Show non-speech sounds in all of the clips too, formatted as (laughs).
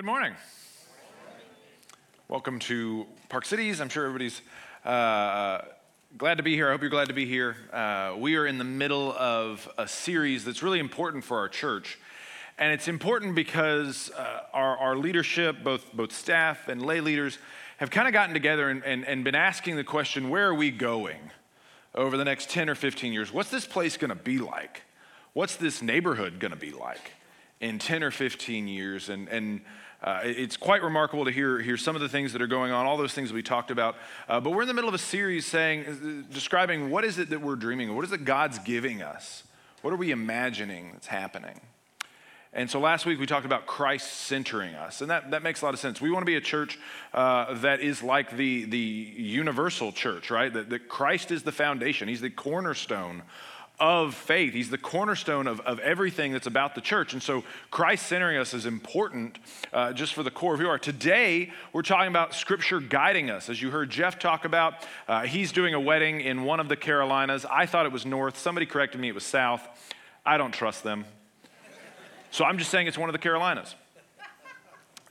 good morning. Welcome to Park Cities. I'm sure everybody's uh, glad to be here. I hope you're glad to be here. Uh, we are in the middle of a series that's really important for our church. And it's important because uh, our, our leadership, both, both staff and lay leaders, have kind of gotten together and, and, and been asking the question where are we going over the next 10 or 15 years? What's this place going to be like? What's this neighborhood going to be like? in 10 or 15 years. And, and uh, it's quite remarkable to hear, hear some of the things that are going on, all those things we talked about. Uh, but we're in the middle of a series saying, uh, describing what is it that we're dreaming of? What is it God's giving us? What are we imagining that's happening? And so last week we talked about Christ centering us, and that, that makes a lot of sense. We want to be a church uh, that is like the, the universal church, right? That, that Christ is the foundation, He's the cornerstone of faith. He's the cornerstone of, of everything that's about the church. And so Christ centering us is important uh, just for the core of who we are. Today, we're talking about Scripture guiding us. As you heard Jeff talk about, uh, he's doing a wedding in one of the Carolinas. I thought it was north. Somebody corrected me, it was south. I don't trust them. So I'm just saying it's one of the Carolinas.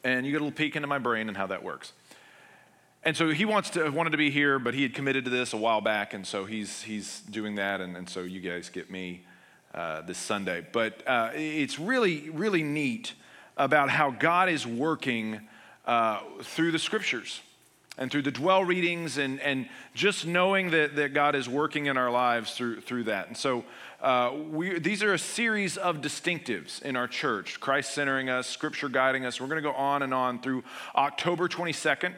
And you get a little peek into my brain and how that works. And so he wants to wanted to be here, but he had committed to this a while back, and so he's he's doing that, and, and so you guys get me uh, this Sunday. But uh, it's really really neat about how God is working uh, through the scriptures and through the dwell readings, and and just knowing that that God is working in our lives through through that. And so. Uh, we, these are a series of distinctives in our church Christ centering us, Scripture guiding us. We're going to go on and on through October 22nd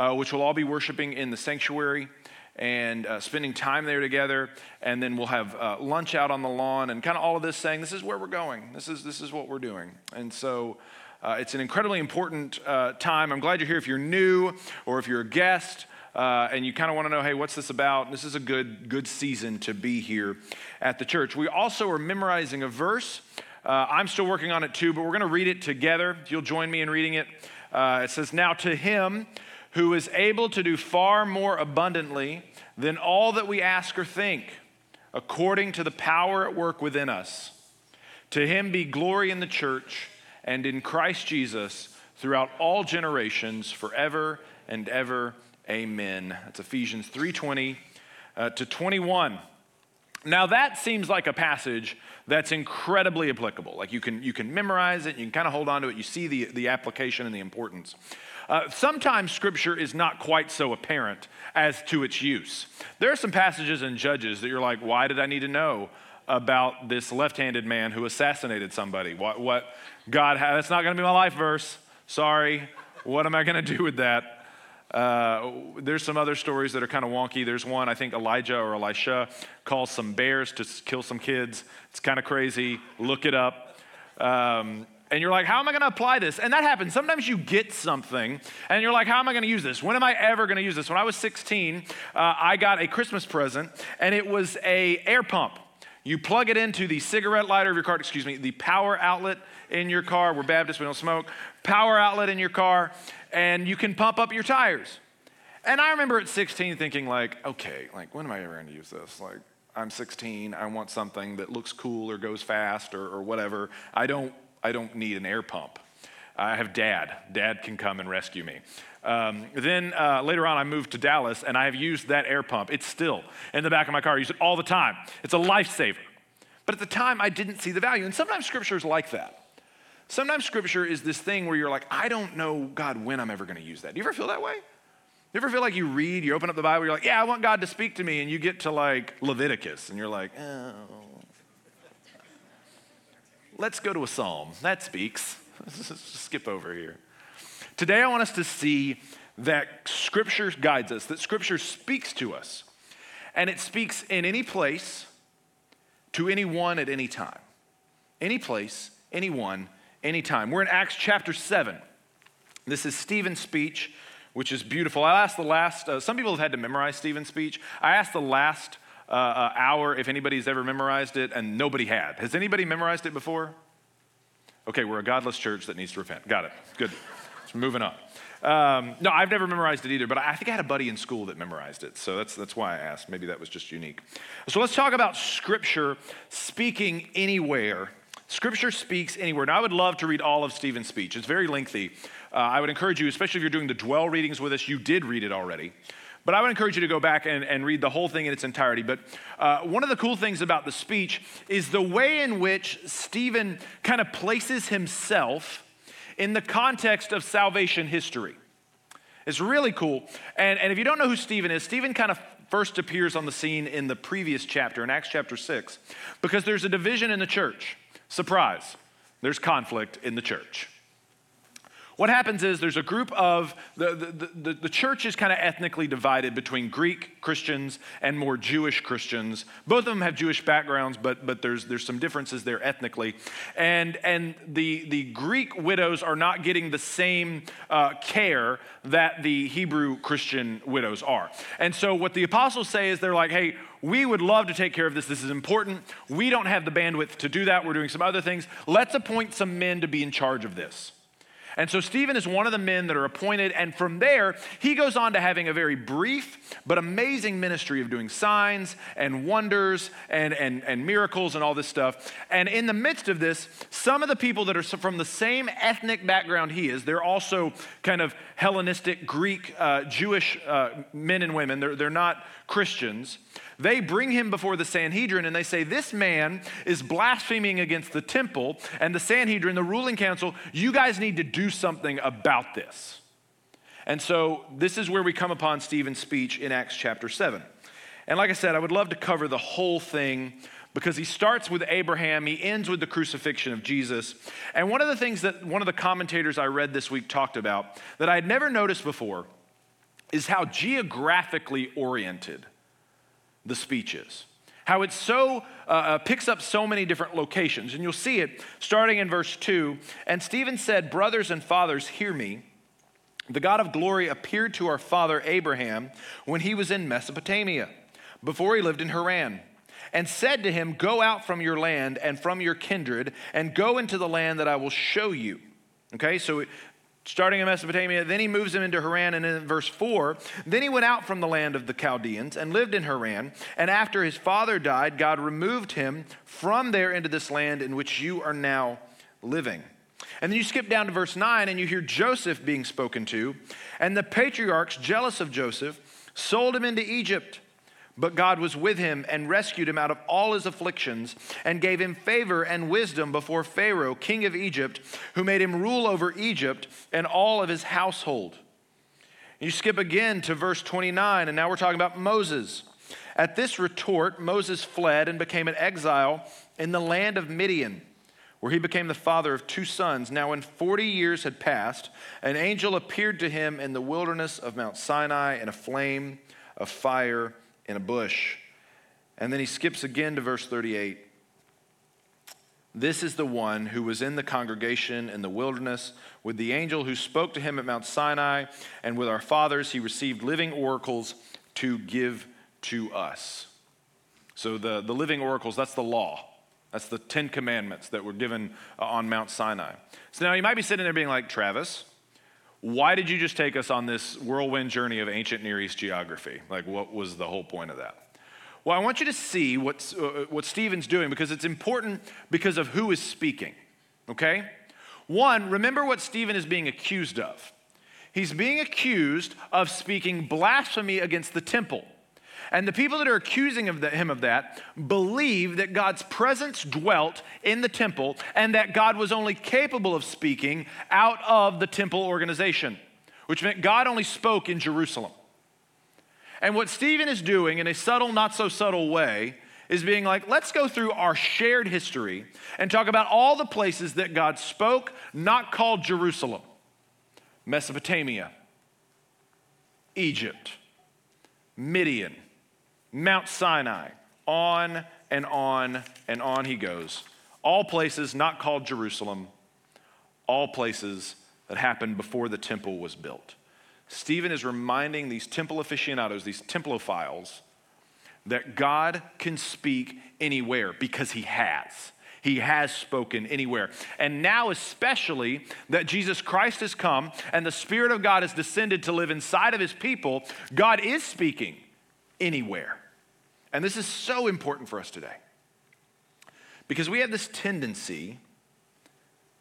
uh, which will all be worshiping in the sanctuary and uh, spending time there together. And then we'll have uh, lunch out on the lawn and kind of all of this saying, this is where we're going. This is, this is what we're doing. And so uh, it's an incredibly important uh, time. I'm glad you're here. If you're new or if you're a guest, uh, and you kind of want to know, hey, what's this about? This is a good, good season to be here at the church. We also are memorizing a verse. Uh, I'm still working on it too, but we're going to read it together. You'll join me in reading it. it says, Now to him who is able to do far more abundantly than all that we ask or think, according to the power at work within us. To him be glory in the church and in Christ Jesus throughout all generations, forever and ever. Amen. That's Ephesians 3:20 uh, to 21. Now that seems like a passage that's incredibly applicable. Like you can you can memorize it, you can kind of hold on to it, you see the, the application and the importance. Uh, sometimes scripture is not quite so apparent as to its use. There are some passages in Judges that you're like, why did I need to know about this left handed man who assassinated somebody? What, what God, that's not going to be my life verse. Sorry. What am I going to do with that? Uh, there's some other stories that are kind of wonky. There's one, I think Elijah or Elisha calls some bears to kill some kids. It's kind of crazy. Look it up. Um, and you're like, how am I going to apply this? And that happens. Sometimes you get something and you're like, how am I going to use this? When am I ever going to use this? When I was 16, uh, I got a Christmas present and it was a air pump. You plug it into the cigarette lighter of your car, excuse me, the power outlet in your car. We're Baptist, we don't smoke. Power outlet in your car, and you can pump up your tires. And I remember at 16 thinking, like, okay, like, when am I ever going to use this? Like, I'm 16, I want something that looks cool or goes fast or, or whatever. I don't I don't need an air pump. I have dad. Dad can come and rescue me. Um, then uh, later on, I moved to Dallas and I have used that air pump. It's still in the back of my car. I use it all the time. It's a lifesaver. But at the time, I didn't see the value. And sometimes scripture is like that. Sometimes scripture is this thing where you're like, I don't know, God, when I'm ever going to use that. Do you ever feel that way? You ever feel like you read, you open up the Bible, you're like, yeah, I want God to speak to me, and you get to like Leviticus, and you're like, oh, Let's go to a psalm. That speaks. Let's (laughs) skip over here. Today, I want us to see that Scripture guides us, that Scripture speaks to us, and it speaks in any place, to anyone at any time. Any place, anyone, anytime. We're in Acts chapter 7. This is Stephen's speech, which is beautiful. I asked the last, uh, some people have had to memorize Stephen's speech. I asked the last uh, uh, hour if anybody's ever memorized it, and nobody had. Has anybody memorized it before? Okay, we're a godless church that needs to repent. Got it. Good. So moving on. Um, no, I've never memorized it either, but I think I had a buddy in school that memorized it. So that's, that's why I asked. Maybe that was just unique. So let's talk about Scripture speaking anywhere, Scripture speaks anywhere. Now, I would love to read all of Stephen's speech. It's very lengthy. Uh, I would encourage you, especially if you're doing the dwell readings with us, you did read it already. But I would encourage you to go back and, and read the whole thing in its entirety. But uh, one of the cool things about the speech is the way in which Stephen kind of places himself in the context of salvation history. It's really cool. And, and if you don't know who Stephen is, Stephen kind of first appears on the scene in the previous chapter, in Acts chapter 6, because there's a division in the church. Surprise, there's conflict in the church. What happens is there's a group of, the, the, the, the church is kind of ethnically divided between Greek Christians and more Jewish Christians. Both of them have Jewish backgrounds, but, but there's, there's some differences there ethnically. And, and the, the Greek widows are not getting the same uh, care that the Hebrew Christian widows are. And so what the apostles say is they're like, hey, we would love to take care of this. This is important. We don't have the bandwidth to do that. We're doing some other things. Let's appoint some men to be in charge of this. And so Stephen is one of the men that are appointed. And from there, he goes on to having a very brief but amazing ministry of doing signs and wonders and, and, and miracles and all this stuff. And in the midst of this, some of the people that are from the same ethnic background he is, they're also kind of Hellenistic, Greek, uh, Jewish uh, men and women. They're, they're not Christians. They bring him before the Sanhedrin and they say, This man is blaspheming against the temple and the Sanhedrin, the ruling council. You guys need to do something about this. And so this is where we come upon Stephen's speech in Acts chapter 7. And like I said, I would love to cover the whole thing because he starts with Abraham, he ends with the crucifixion of Jesus. And one of the things that one of the commentators I read this week talked about that I had never noticed before is how geographically oriented the speech is. How it so uh, uh, picks up so many different locations. And you'll see it starting in verse 2. And Stephen said, Brothers and fathers, hear me. The God of glory appeared to our father Abraham when he was in Mesopotamia, before he lived in Haran, and said to him, Go out from your land and from your kindred, and go into the land that I will show you. Okay, so starting in Mesopotamia. Then he moves him into Haran. And in verse 4, then he went out from the land of the Chaldeans and lived in Haran. And after his father died, God removed him from there into this land in which you are now living. And then you skip down to verse 9 and you hear Joseph being spoken to. And the patriarchs, jealous of Joseph, sold him into Egypt. But God was with him and rescued him out of all his afflictions and gave him favor and wisdom before Pharaoh, king of Egypt, who made him rule over Egypt and all of his household. You skip again to verse 29, and now we're talking about Moses. At this retort, Moses fled and became an exile in the land of Midian, where he became the father of two sons. Now, when 40 years had passed, an angel appeared to him in the wilderness of Mount Sinai in a flame of fire in a bush. And then he skips again to verse 38. This is the one who was in the congregation in the wilderness with the angel who spoke to him at Mount Sinai, and with our fathers he received living oracles to give to us. So the, the living oracles, that's the law. That's the Ten Commandments that were given uh, on Mount Sinai. So now you might be sitting there being like, Travis, why did you just take us on this whirlwind journey of ancient Near East geography? Like, what was the whole point of that? Well, I want you to see what's, uh, what Stephen's doing because it's important because of who is speaking, okay? One, remember what Stephen is being accused of. He's being accused of speaking blasphemy against the temple. And the people that are accusing of the, him of that believe that God's presence dwelt in the temple and that God was only capable of speaking out of the temple organization, which meant God only spoke in Jerusalem. And what Stephen is doing in a subtle, not so subtle way is being like, let's go through our shared history and talk about all the places that God spoke, not called Jerusalem Mesopotamia, Egypt, Midian. Mount Sinai, on and on and on he goes. All places not called Jerusalem, all places that happened before the temple was built. Stephen is reminding these temple aficionados, these templophiles, that God can speak anywhere because he has. He has spoken anywhere. And now, especially that Jesus Christ has come and the Spirit of God has descended to live inside of his people, God is speaking anywhere. And this is so important for us today. Because we have this tendency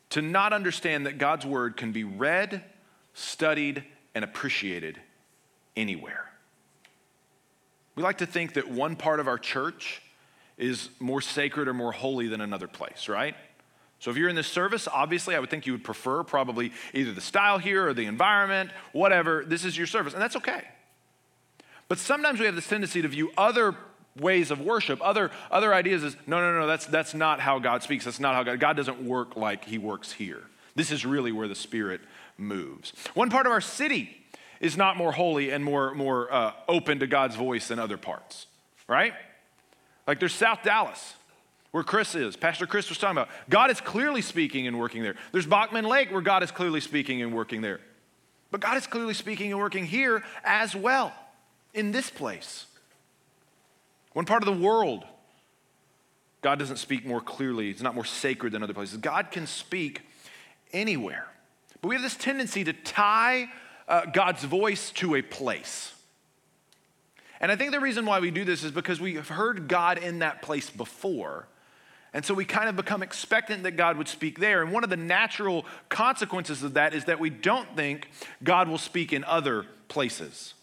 to not understand that God's word can be read, studied, and appreciated anywhere. We like to think that one part of our church is more sacred or more holy than another place, right? So if you're in this service, obviously I would think you would prefer probably either the style here or the environment, whatever. This is your service, and that's okay. But sometimes we have this tendency to view other ways of worship, other, other ideas is no, no, no, that's, that's not how God speaks. That's not how God, God doesn't work like he works here. This is really where the Spirit moves. One part of our city is not more holy and more, more uh, open to God's voice than other parts, right? Like there's South Dallas, where Chris is. Pastor Chris was talking about. God is clearly speaking and working there. There's Bachman Lake, where God is clearly speaking and working there. But God is clearly speaking and working here as well, in this place. One part of the world, God doesn't speak more clearly, it's not more sacred than other places. God can speak anywhere. But we have this tendency to tie uh, God's voice to a place. And I think the reason why we do this is because we have heard God in that place before. And so we kind of become expectant that God would speak there. And one of the natural consequences of that is that we don't think God will speak in other places.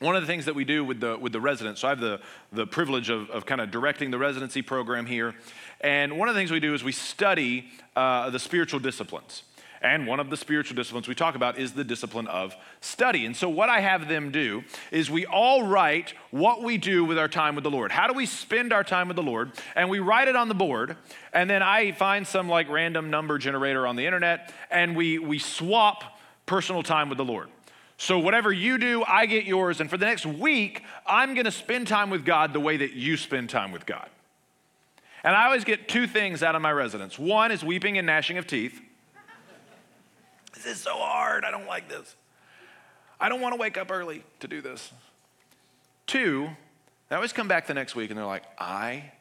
One of the things that we do with the, with the residents, so I have the, the privilege of, of kind of directing the residency program here. And one of the things we do is we study uh, the spiritual disciplines. And one of the spiritual disciplines we talk about is the discipline of study. And so, what I have them do is we all write what we do with our time with the Lord. How do we spend our time with the Lord? And we write it on the board. And then I find some like random number generator on the internet and we, we swap personal time with the Lord. So, whatever you do, I get yours. And for the next week, I'm going to spend time with God the way that you spend time with God. And I always get two things out of my residents one is weeping and gnashing of teeth. This is so hard. I don't like this. I don't want to wake up early to do this. Two, they always come back the next week and they're like, I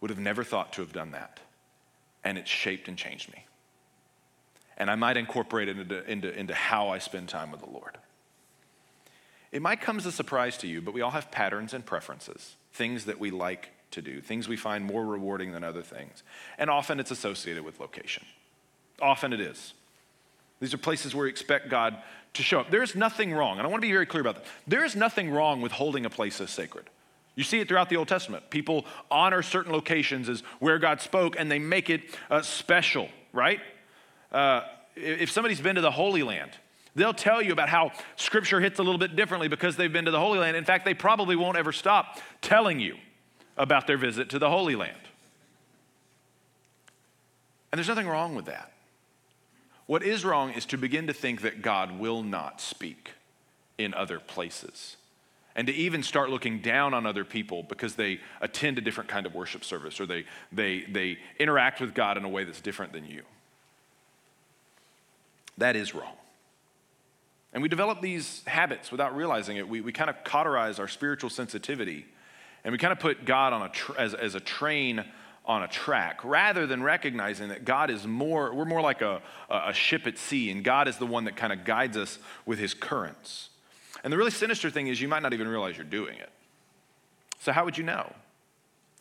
would have never thought to have done that. And it shaped and changed me. And I might incorporate it into, into, into how I spend time with the Lord. It might come as a surprise to you, but we all have patterns and preferences, things that we like to do, things we find more rewarding than other things. And often it's associated with location. Often it is. These are places where we expect God to show up. There's nothing wrong, and I want to be very clear about that. There is nothing wrong with holding a place as sacred. You see it throughout the Old Testament. People honor certain locations as where God spoke, and they make it uh, special, right? Uh, if somebody's been to the Holy Land, they'll tell you about how Scripture hits a little bit differently because they've been to the Holy Land. In fact, they probably won't ever stop telling you about their visit to the Holy Land. And there's nothing wrong with that. What is wrong is to begin to think that God will not speak in other places and to even start looking down on other people because they attend a different kind of worship service or they, they, they interact with God in a way that's different than you. That is wrong. And we develop these habits without realizing it. We, we kind of cauterize our spiritual sensitivity and we kind of put God on a tr- as, as a train on a track rather than recognizing that God is more, we're more like a, a ship at sea, and God is the one that kind of guides us with his currents. And the really sinister thing is, you might not even realize you're doing it. So, how would you know?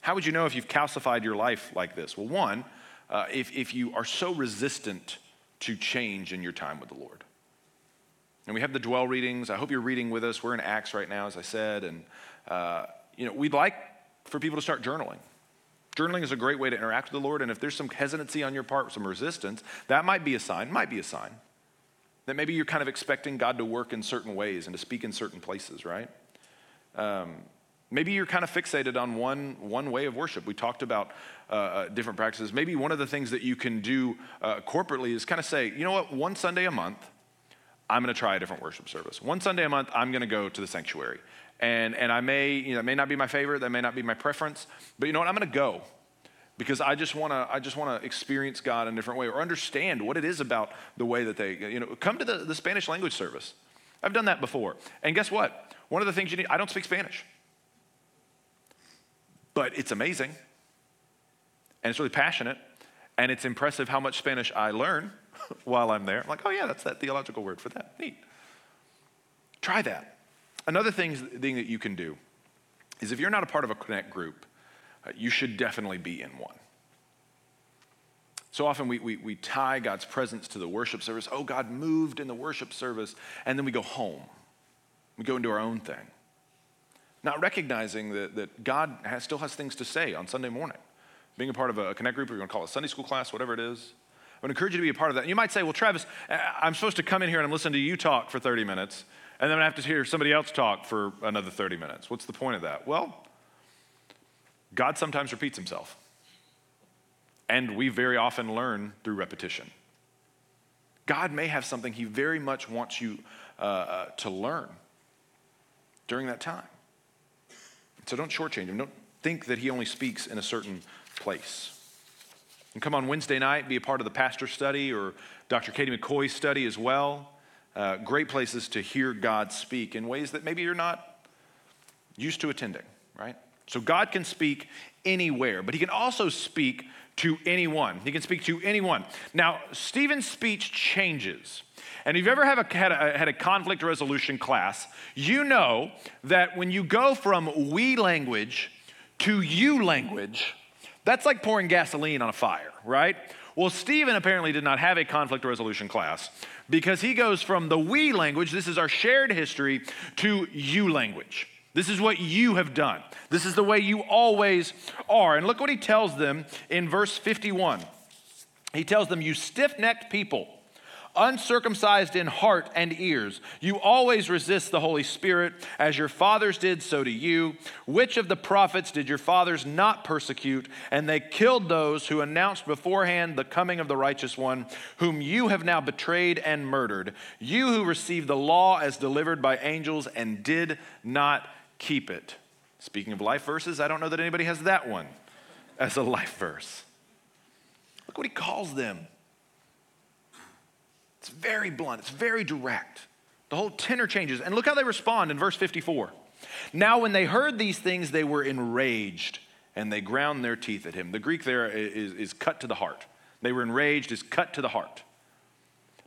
How would you know if you've calcified your life like this? Well, one, uh, if, if you are so resistant to change in your time with the Lord. And we have the dwell readings. I hope you're reading with us. We're in Acts right now, as I said. And, uh, you know, we'd like for people to start journaling. Journaling is a great way to interact with the Lord, and if there's some hesitancy on your part, some resistance, that might be a sign, might be a sign that maybe you're kind of expecting God to work in certain ways and to speak in certain places, right? Um, maybe you're kind of fixated on one, one way of worship. We talked about uh, uh different practices. Maybe one of the things that you can do uh, corporately is kind of say, you know what, one Sunday a month, I'm going to try a different worship service. One Sunday a month, I'm going to go to the sanctuary. And, and I may, you know, it may not be my favorite, that may not be my preference, but you know what? I'm going to go because I just want to I just want to experience God in a different way or understand what it is about the way that they you know come to the, the Spanish language service. I've done that before. And guess what? One of the things you need I don't speak Spanish. But it's amazing. And it's really passionate and it's impressive how much Spanish I learn (laughs) while I'm there. I'm like, "Oh yeah, that's that theological word for that." Neat. Try that. Another thing, thing that you can do is if you're not a part of a connect group, uh, you should definitely be in one. So often we, we, we tie God's presence to the worship service. Oh, God moved in the worship service, and then we go home. We go into our own thing. Not recognizing that, that God has, still has things to say on Sunday morning. Being a part of a connect group, or you're going to call it a Sunday school class, whatever it is. I would encourage you to be a part of that. And you might say, well, Travis, I'm supposed to come in here and I'm listening to you talk for 30 minutes, and then I have to hear somebody else talk for another 30 minutes. What's the point of that? Well, God sometimes repeats himself. And we very often learn through repetition. God may have something he very much wants you uh, uh, to learn during that time. So don't shortchange him. Don't think that he only speaks in a certain place. And come on Wednesday night, be a part of the pastor study or Dr. Katie McCoy's study as well. Uh, great places to hear God speak in ways that maybe you're not used to attending, right? So God can speak anywhere, but he can also speak to anyone. He can speak to anyone. Now, Stephen's speech changes. And if you've ever have a, had, a, had a conflict resolution class, you know that when you go from we language to you language, that's like pouring gasoline on a fire, right? Well, Stephen apparently did not have a conflict resolution class because he goes from the we language, this is our shared history, to you language. This is what you have done. This is the way you always are. And look what he tells them in verse 51. He tells them, You stiff necked people, uncircumcised in heart and ears, you always resist the Holy Spirit, as your fathers did, so do you. Which of the prophets did your fathers not persecute? And they killed those who announced beforehand the coming of the righteous one, whom you have now betrayed and murdered. You who received the law as delivered by angels and did not keep it. Speaking of life verses, I don't know that anybody has that one as a life verse. Look what he calls them. It's very blunt, it's very direct. The whole tenor changes. And look how they respond in verse 54. Now, when they heard these things, they were enraged and they ground their teeth at him. The Greek there is, is cut to the heart. They were enraged, is cut to the heart.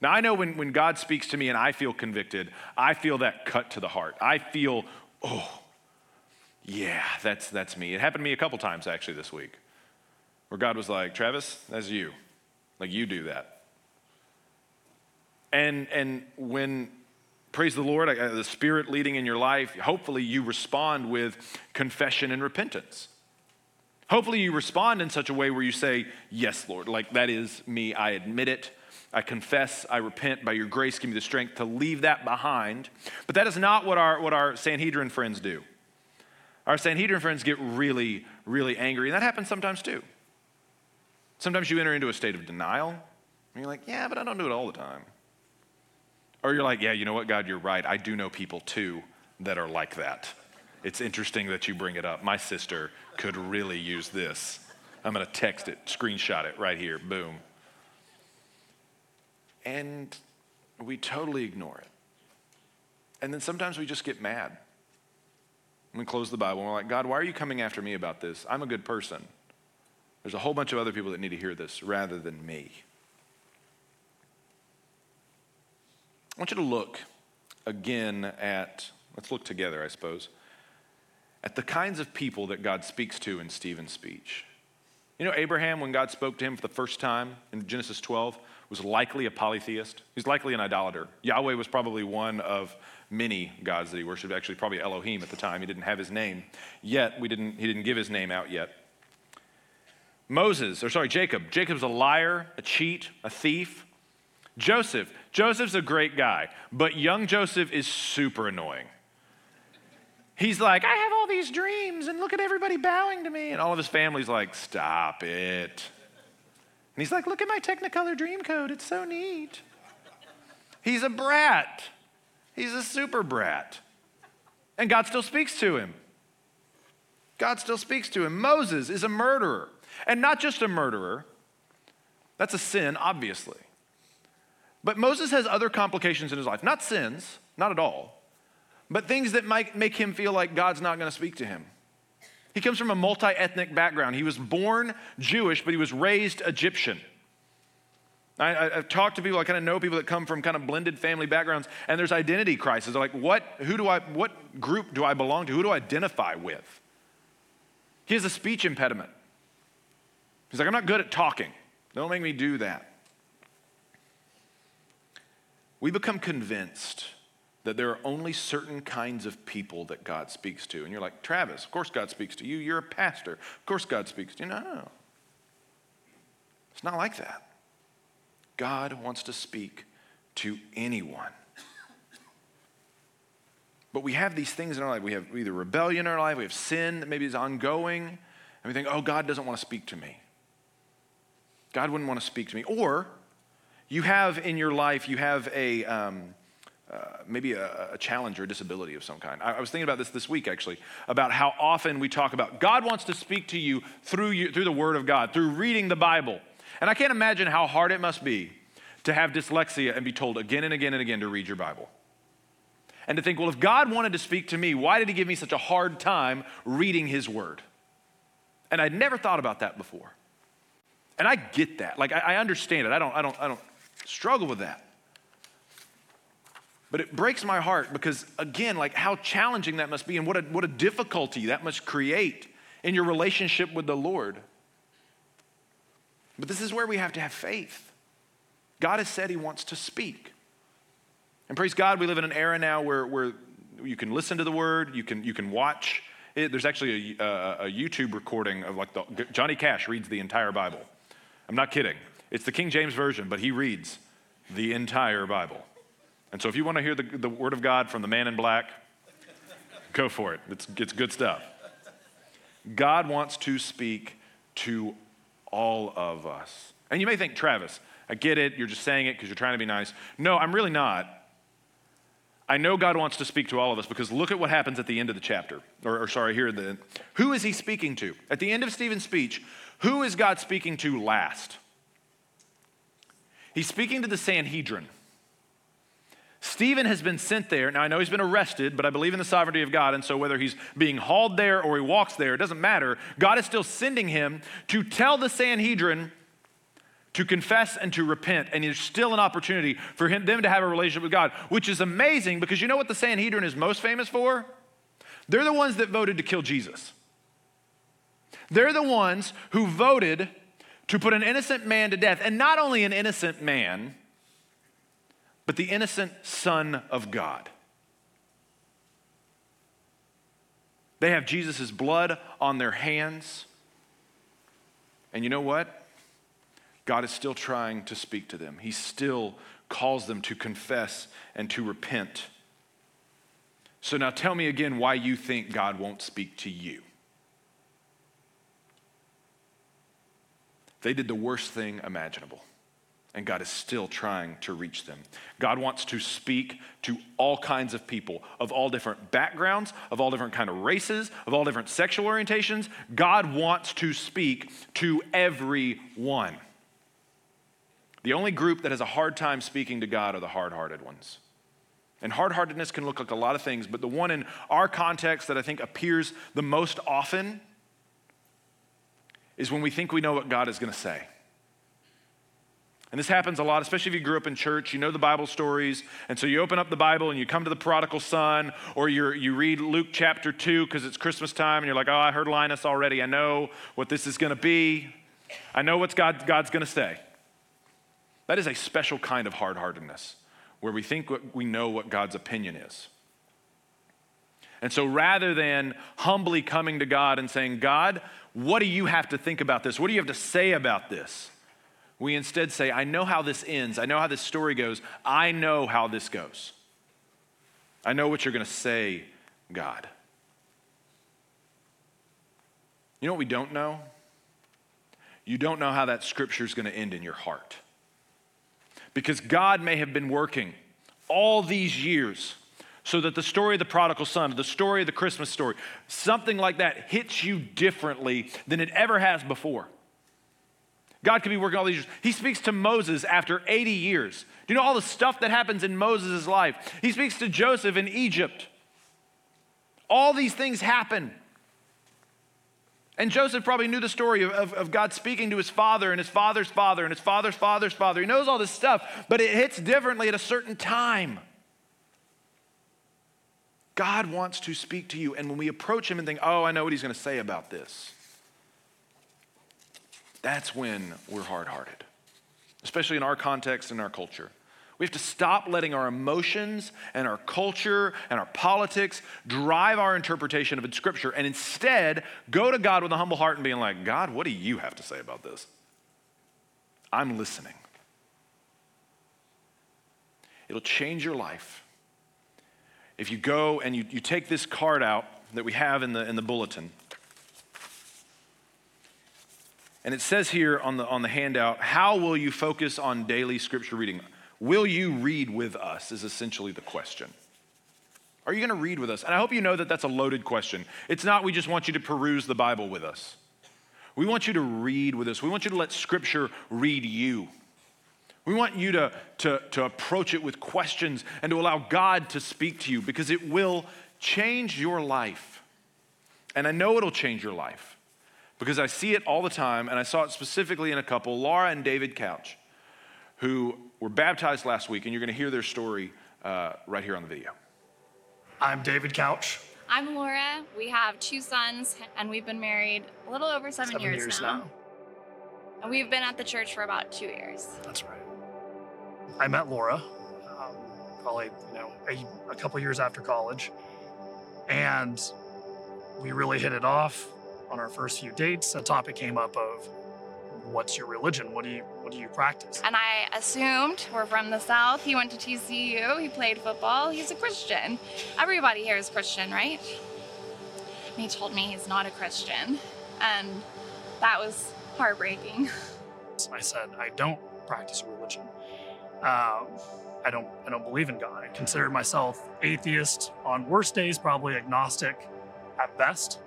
Now, I know when, when God speaks to me and I feel convicted, I feel that cut to the heart. I feel, oh, yeah, that's, that's me. It happened to me a couple times actually this week where God was like, Travis, that's you. Like, you do that. And, and when, praise the Lord, uh, the Spirit leading in your life, hopefully you respond with confession and repentance. Hopefully you respond in such a way where you say, Yes, Lord, like that is me. I admit it. I confess, I repent. By your grace, give me the strength to leave that behind. But that is not what our, what our Sanhedrin friends do. Our Sanhedrin friends get really, really angry, and that happens sometimes too. Sometimes you enter into a state of denial, and you're like, yeah, but I don't do it all the time. Or you're like, yeah, you know what, God, you're right. I do know people too that are like that. It's interesting that you bring it up. My sister could really use this. I'm going to text it, screenshot it right here, boom. And we totally ignore it. And then sometimes we just get mad. And we close the Bible and we're like, God, why are you coming after me about this? I'm a good person. There's a whole bunch of other people that need to hear this rather than me. I want you to look again at, let's look together, I suppose, at the kinds of people that God speaks to in Stephen's speech. You know, Abraham, when God spoke to him for the first time in Genesis 12, was likely a polytheist. He's likely an idolater. Yahweh was probably one of many gods that he worshiped, actually, probably Elohim at the time. He didn't have his name yet. We didn't, he didn't give his name out yet. Moses, or sorry, Jacob. Jacob's a liar, a cheat, a thief. Joseph. Joseph's a great guy, but young Joseph is super annoying. He's like, I have all these dreams, and look at everybody bowing to me. And all of his family's like, Stop it. And he's like, Look at my Technicolor dream code. It's so neat. He's a brat. He's a super brat. And God still speaks to him. God still speaks to him. Moses is a murderer. And not just a murderer, that's a sin, obviously. But Moses has other complications in his life. Not sins, not at all, but things that might make him feel like God's not going to speak to him. He comes from a multi ethnic background. He was born Jewish, but he was raised Egyptian. I, have talked to people, I kind of know people that come from kind of blended family backgrounds, and there's identity crisis. They're like, what, who do I, what group do I belong to? Who do I identify with? He has a speech impediment. He's like, I'm not good at talking. Don't make me do that. We become convinced that there are only certain kinds of people that God speaks to. And you're like, Travis, of course God speaks to you. You're a pastor. Of course God speaks to you. No, no. It's not like that. God wants to speak to anyone. But we have these things in our life. We have either rebellion in our life, we have sin that maybe is ongoing, and we think, oh, God doesn't want to speak to me. God wouldn't want to speak to me. Or you have in your life, you have a, um, uh, maybe a, a, challenge or a disability of some kind. I, I, was thinking about this this week actually, about how often we talk about God wants to speak to you through, you, through the Word of God, through reading the Bible. And I can't imagine how hard it must be to have dyslexia and be told again and again and again to read your Bible. And to think, well, if God wanted to speak to me, why did He give me such a hard time reading His Word? And I'd never thought about that before. And I get that. Like, I, I understand it. I don't, I, don't, I don't struggle with that. But it breaks my heart because, again, like how challenging that must be and what a, what a difficulty that must create in your relationship with the Lord. But this is where we have to have faith. God has said He wants to speak. And praise God, we live in an era now where, where you can listen to the Word, you can, you can watch it. There's actually a, a, a YouTube recording of like the, Johnny Cash reads the entire Bible. I'm not kidding. It's the King James Version, but he reads the entire Bible. And so if you want to hear the, the Word of God from the man in black, go for it. It's, it's good stuff. God wants to speak to all of us. And you may think, Travis, I get it. You're just saying it because you're trying to be nice. No, I'm really not. I know God wants to speak to all of us because look at what happens at the end of the chapter. Or, or sorry, here, the, who is he speaking to? At the end of Stephen's speech, who is God speaking to last? He's speaking to the Sanhedrin. Stephen has been sent there. Now, I know he's been arrested, but I believe in the sovereignty of God. And so, whether he's being hauled there or he walks there, it doesn't matter. God is still sending him to tell the Sanhedrin to confess and to repent. And there's still an opportunity for him, them to have a relationship with God, which is amazing because you know what the Sanhedrin is most famous for? They're the ones that voted to kill Jesus. They're the ones who voted to put an innocent man to death. And not only an innocent man, but the innocent Son of God. They have Jesus' blood on their hands. And you know what? God is still trying to speak to them. He still calls them to confess and to repent. So now tell me again why you think God won't speak to you. They did the worst thing imaginable. And God is still trying to reach them. God wants to speak to all kinds of people of all different backgrounds, of all different kind of races, of all different sexual orientations. God wants to speak to everyone. The only group that has a hard time speaking to God are the hard-hearted ones. And hard heartedness can look like a lot of things, but the one in our context that I think appears the most often is when we think we know what God is going to say. And this happens a lot, especially if you grew up in church, you know the Bible stories. And so you open up the Bible and you come to the prodigal son, or you you read Luke chapter 2 because it's Christmas time, and you're like, oh, I heard Linus already. I know what this is going to be. I know what God, God's going to say. That is a special kind of hard heartedness where we think we know what God's opinion is. And so rather than humbly coming to God and saying, God, what do you have to think about this? What do you have to say about this? We instead say, I know how this ends. I know how this story goes. I know how this goes. I know what you're going to say, God. You know what we don't know? You don't know how that scripture is going to end in your heart. Because God may have been working all these years so that the story of the prodigal son, the story of the Christmas story, something like that hits you differently than it ever has before. God could be working all these years. He speaks to Moses after 80 years. Do you know all the stuff that happens in Moses' life? He speaks to Joseph in Egypt. All these things happen. And Joseph probably knew the story of, of, of, God speaking to his father and his father's father and his father's father's father. He knows all this stuff, but it hits differently at a certain time. God wants to speak to you. And when we approach him and think, oh, I know what he's going to say about this, that's when we're hard hearted, especially in our context and our culture. We have to stop letting our emotions and our culture and our politics drive our interpretation of Scripture and instead go to God with a humble heart and being like, God, what do you have to say about this? I'm listening. It'll change your life. If you go and you, you take this card out that we have in the, in the bulletin, and it says here on the, on the handout, how will you focus on daily scripture reading? Will you read with us? Is essentially the question. Are you going to read with us? And I hope you know that that's a loaded question. It's not we just want you to peruse the Bible with us. We want you to read with us. We want you to let Scripture read you. We want you to, to, to approach it with questions and to allow God to speak to you because it will change your life. And I know it'll change your life because I see it all the time, and I saw it specifically in a couple, Laura and David Couch, who were baptized last week, and you're going to hear their story uh, right here on the video. I'm David Couch. I'm Laura. We have two sons, and we've been married a little over seven, Seven years, years now. now. And we've been at the church for about two years. That's right. I met Laura um, probably you know a, a couple years after college, and we really hit it off on our first few dates. A topic came up of what's your religion? What do you what do you practice? And I assumed we're from the South. He went to TCU. He played football. He's a Christian. Everybody here is Christian, right? And he told me he's not a Christian. And that was heartbreaking. (laughs) I said I don't practice religion. Um, I don't I don't believe in God. I consider myself atheist on worst days, probably agnostic at best,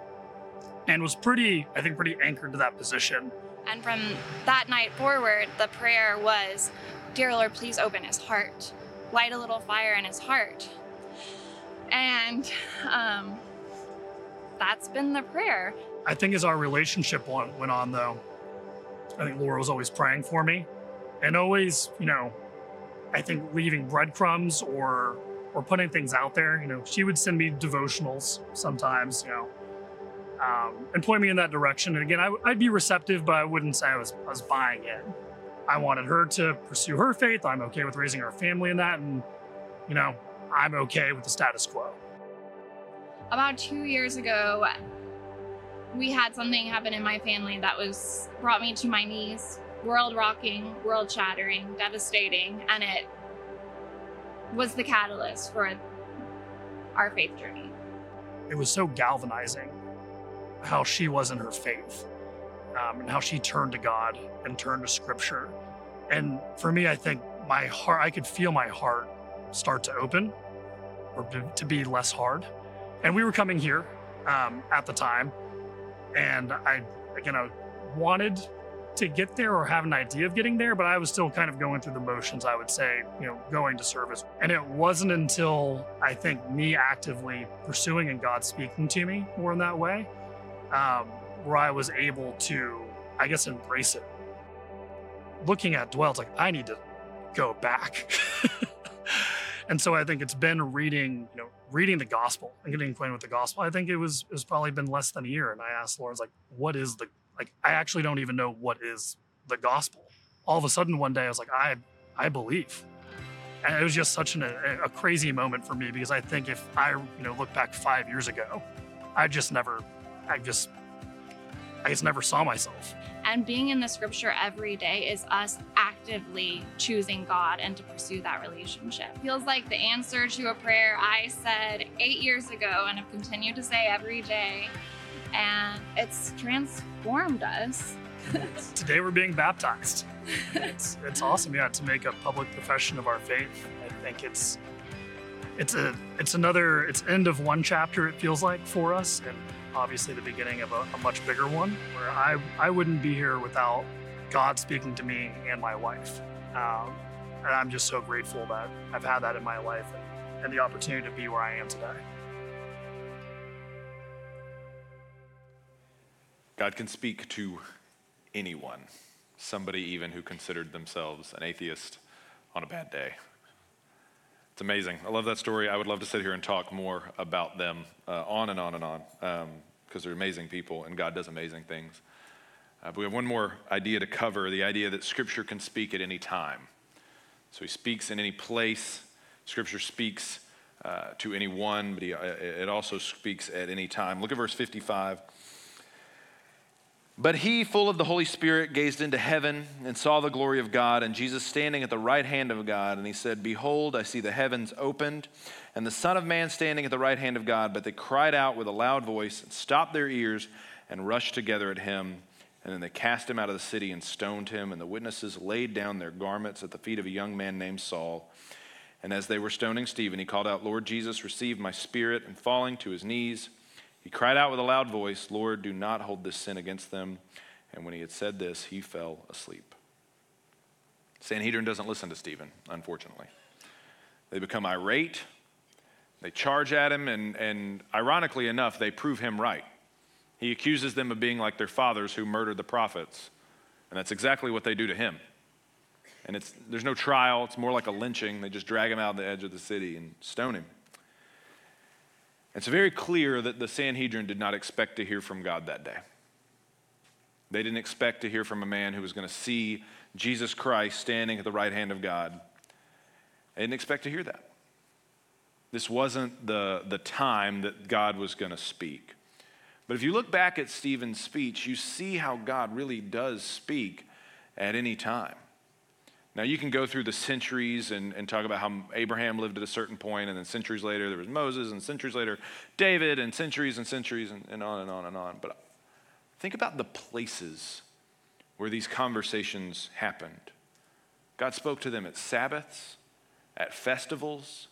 and was pretty I think pretty anchored to that position. And from that night forward, the prayer was, Dear Lord, please open his heart, light a little fire in his heart. And um, that's been the prayer. I think as our relationship went, went on, though, I think Laura was always praying for me, and always, you know, I think leaving breadcrumbs or or putting things out there. You know, she would send me devotionals sometimes, you know, um, and point me in that direction. And again, I, would be receptive, but I wouldn't say I was I was buying it. I wanted her to pursue her faith. I'm okay with raising our family in that, and you know, I'm okay with the status quo. About two years ago, we had something happen in my family that was brought me to my knees, world rocking, world shattering, devastating, and it was the catalyst for our faith journey. It was so galvanizing how she was in her faith um, and how she turned to God and turned to Scripture. And for me, I think my heart, I could feel my heart start to open or to, be less hard. And we were coming here um, at the time, and I, again, I wanted to get there or have an idea of getting there, but I was still kind of going through the motions, I would say, you know, going to service. And it wasn't until I think me actively pursuing and God speaking to me more in that way, um, where I was able to, I guess, embrace it. Looking at Dwell, it's like, I need to go back. (laughs) and so I think it's been reading, you know, reading the gospel and getting acquainted with the gospel. I think it was it's probably been less than a year. And I asked Lawrence, like, what is the like I actually don't even know what is the gospel. All of a sudden one day I was like, I I believe. And it was just such an, a, a crazy moment for me because I think if I you know look back five years ago, I just never I just I just never saw myself. And being in the scripture every day is us actively choosing God and to pursue that relationship. Feels like the answer to a prayer I said eight years ago and have continued to say every day. And it's transformed us. (laughs) Today we're being baptized. It's, it's awesome, yeah, to make a public profession of our faith. I think it's it's a it's another it's end of one chapter it feels like for us and obviously the beginning of a, a, much bigger one where I, I wouldn't be here without God speaking to me and my wife. Um, and I'm just so grateful that I've had that in my life and, and the opportunity to be where I am today. God can speak to anyone, somebody even who considered themselves an atheist on a bad day. It's amazing. I love that story. I would love to sit here and talk more about them uh, on and on and on because um, they're amazing people and God does amazing things. Uh, but we have one more idea to cover the idea that Scripture can speak at any time. So he speaks in any place. Scripture speaks uh, to anyone, but he, uh, it also speaks at any time. Look at verse 55. But he, full of the Holy Spirit, gazed into heaven and saw the glory of God and Jesus standing at the right hand of God. And he said, Behold, I see the heavens opened and the Son of Man standing at the right hand of God. But they cried out with a loud voice and stopped their ears and rushed together at him. And then they cast him out of the city and stoned him. And the witnesses laid down their garments at the feet of a young man named Saul. And as they were stoning Stephen, he called out, Lord Jesus, receive my spirit. And falling to his knees, he cried out with a loud voice, Lord, do not hold this sin against them. And when he had said this, he fell asleep. Sanhedrin doesn't listen to Stephen, unfortunately. They become irate. They charge at him, and, and ironically enough, they prove him right. He accuses them of being like their fathers who murdered the prophets. And that's exactly what they do to him. And it's, there's no trial, it's more like a lynching. They just drag him out of the edge of the city and stone him. It's very clear that the Sanhedrin did not expect to hear from God that day. They didn't expect to hear from a man who was going to see Jesus Christ standing at the right hand of God. They didn't expect to hear that. This wasn't the, the time that God was going to speak. But if you look back at Stephen's speech, you see how God really does speak at any time. Now, you can go through the centuries and, and talk about how Abraham lived at a certain point, and then centuries later there was Moses, and centuries later David, and centuries and centuries, and, and on and on and on. But think about the places where these conversations happened. God spoke to them at Sabbaths, at festivals.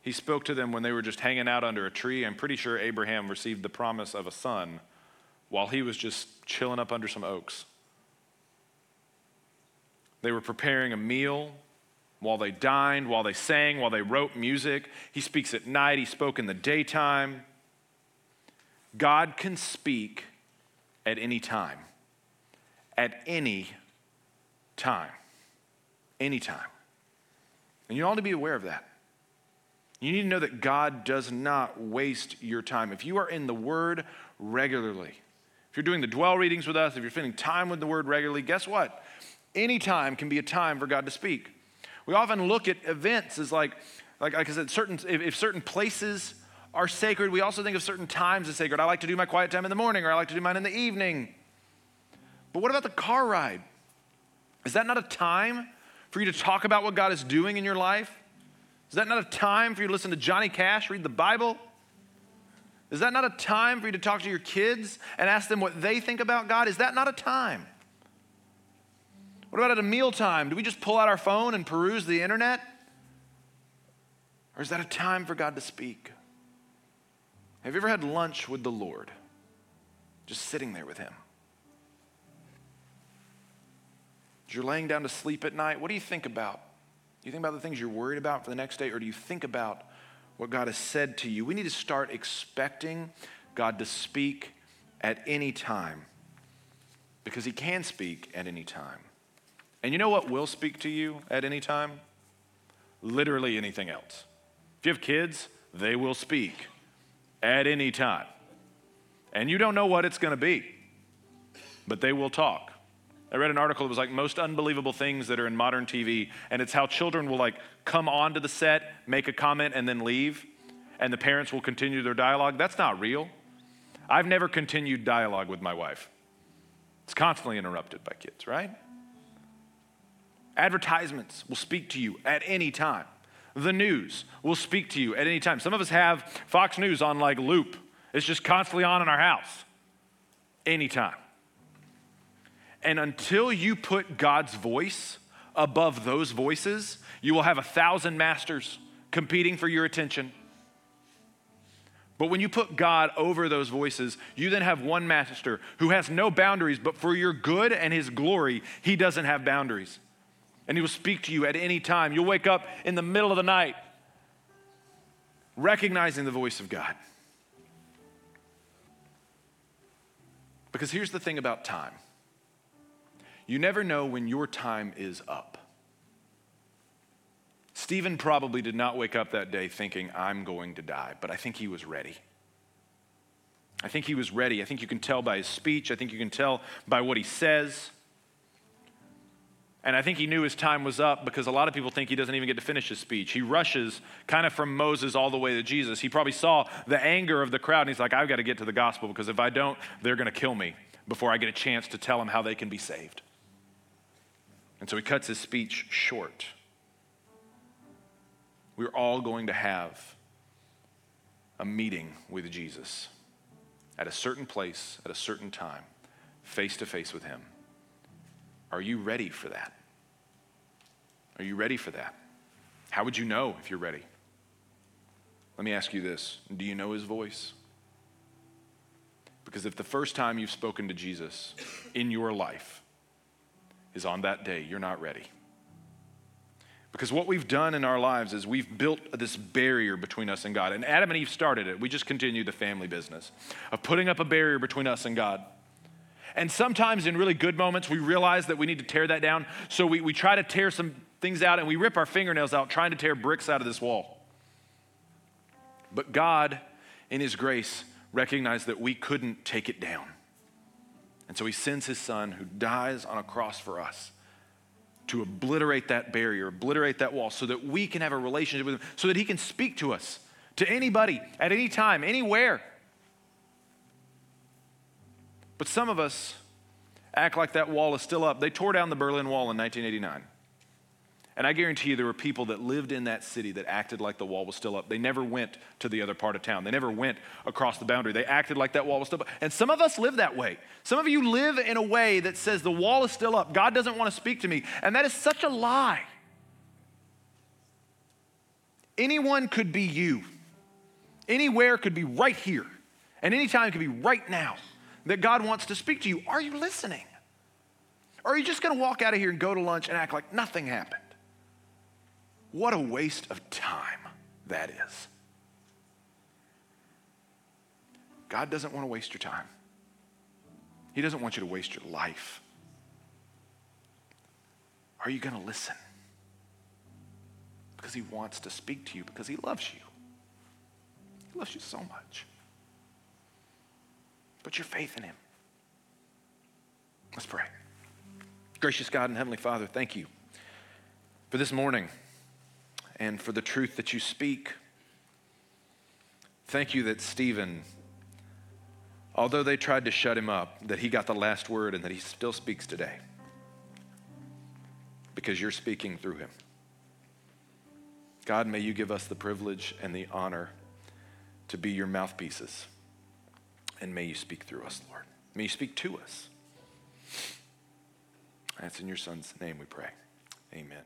He spoke to them when they were just hanging out under a tree. I'm pretty sure Abraham received the promise of a son while he was just chilling up under some oaks. They were preparing a meal while they dined, while they sang, while they wrote music. He speaks at night, he spoke in the daytime. God can speak at any time. At any time. Any time. And you ought to be aware of that. You need to know that God does not waste your time. If you are in the Word regularly, if you're doing the dwell readings with us, if you're spending time with the Word regularly, guess what? Any time can be a time for God to speak. We often look at events as like, like, like I said, certain, if, if certain places are sacred, we also think of certain times as sacred. I like to do my quiet time in the morning, or I like to do mine in the evening. But what about the car ride? Is that not a time for you to talk about what God is doing in your life? Is that not a time for you to listen to Johnny Cash, read the Bible? Is that not a time for you to talk to your kids and ask them what they think about God? Is that not a time? What about at a mealtime? Do we just pull out our phone and peruse the internet? Or is that a time for God to speak? Have you ever had lunch with the Lord? Just sitting there with Him. As you're laying down to sleep at night, what do you think about? Do you think about the things you're worried about for the next day, or do you think about what God has said to you? We need to start expecting God to speak at any time because He can speak at any time. And you know what will speak to you at any time? Literally anything else. If you have kids, they will speak at any time. And you don't know what it's going to be, but they will talk. I read an article that was like most unbelievable things that are in modern TV, and it's how children will like come onto the set, make a comment, and then leave, and the parents will continue their dialogue. That's not real. I've never continued dialogue with my wife. It's constantly interrupted by kids, right? Advertisements will speak to you at any time. The news will speak to you at any time. Some of us have Fox News on like loop, it's just constantly on in our house, anytime. And until you put God's voice above those voices, you will have a thousand masters competing for your attention. But when you put God over those voices, you then have one master who has no boundaries, but for your good and his glory, he doesn't have boundaries and He will speak to you at any time. You'll wake up in the middle of the night recognizing the voice of God. Because here's the thing about time you never know when your time is up. Stephen probably did not wake up that day thinking, I'm going to die, but I think he was ready. I think he was ready. I think you can tell by his speech. I think you can tell by what he says. And I think he knew his time was up because a lot of people think he doesn't even get to finish his speech. He rushes kind of from Moses all the way to Jesus. He probably saw the anger of the crowd and he's like, I've got to get to the gospel because if I don't, they're going to kill me before I get a chance to tell them how they can be saved. And so he cuts his speech short. We're all going to have a meeting with Jesus at a certain place, at a certain time, face to face with him. Are you ready for that? Are you ready for that? How would you know if you're ready? Let me ask you this Do you know his voice? Because if the first time you've spoken to Jesus in your life is on that day, you're not ready. Because what we've done in our lives is we've built this barrier between us and God. And Adam and Eve started it. We just continue the family business of putting up a barrier between us and God. And sometimes in really good moments, we realize that we need to tear that down. So we, we try to tear some things out and we rip our fingernails out trying to tear bricks out of this wall. But God, in His grace, recognized that we couldn't take it down. And so He sends His Son who dies on a cross for us to obliterate that barrier, obliterate that wall, so that we can have a relationship with Him, so that He can speak to us, to anybody, at any time, anywhere. But some of us act like that wall is still up. They tore down the Berlin Wall in 1989. And I guarantee you there were people that lived in that city that acted like the wall was still up. They never went to the other part of town. They never went across the boundary. They acted like that wall was still up. And some of us live that way. Some of you live in a way that says the wall is still up. God doesn't want to speak to me. And that is such a lie. Anyone could be you. Anywhere could be right here. And anytime could be right now that God wants to speak to you. Are you listening? Or are you just going to walk out of here and go to lunch and act like nothing happened? What a waste of time that is. God doesn't want to waste your time. He doesn't want you to waste your life. Are you going to listen? Because He wants to speak to you, because He loves you. He loves you so much. Put your faith in Him. Let's pray. Gracious God and Heavenly Father, thank you for this morning and for the truth that you speak. Thank you that Stephen, although they tried to shut him up, that he got the last word and that he still speaks today because you're speaking through him. God, may you give us the privilege and the honor to be your mouthpieces. And may you speak through us, Lord. May you speak to us. That's in your son's name we pray. Amen.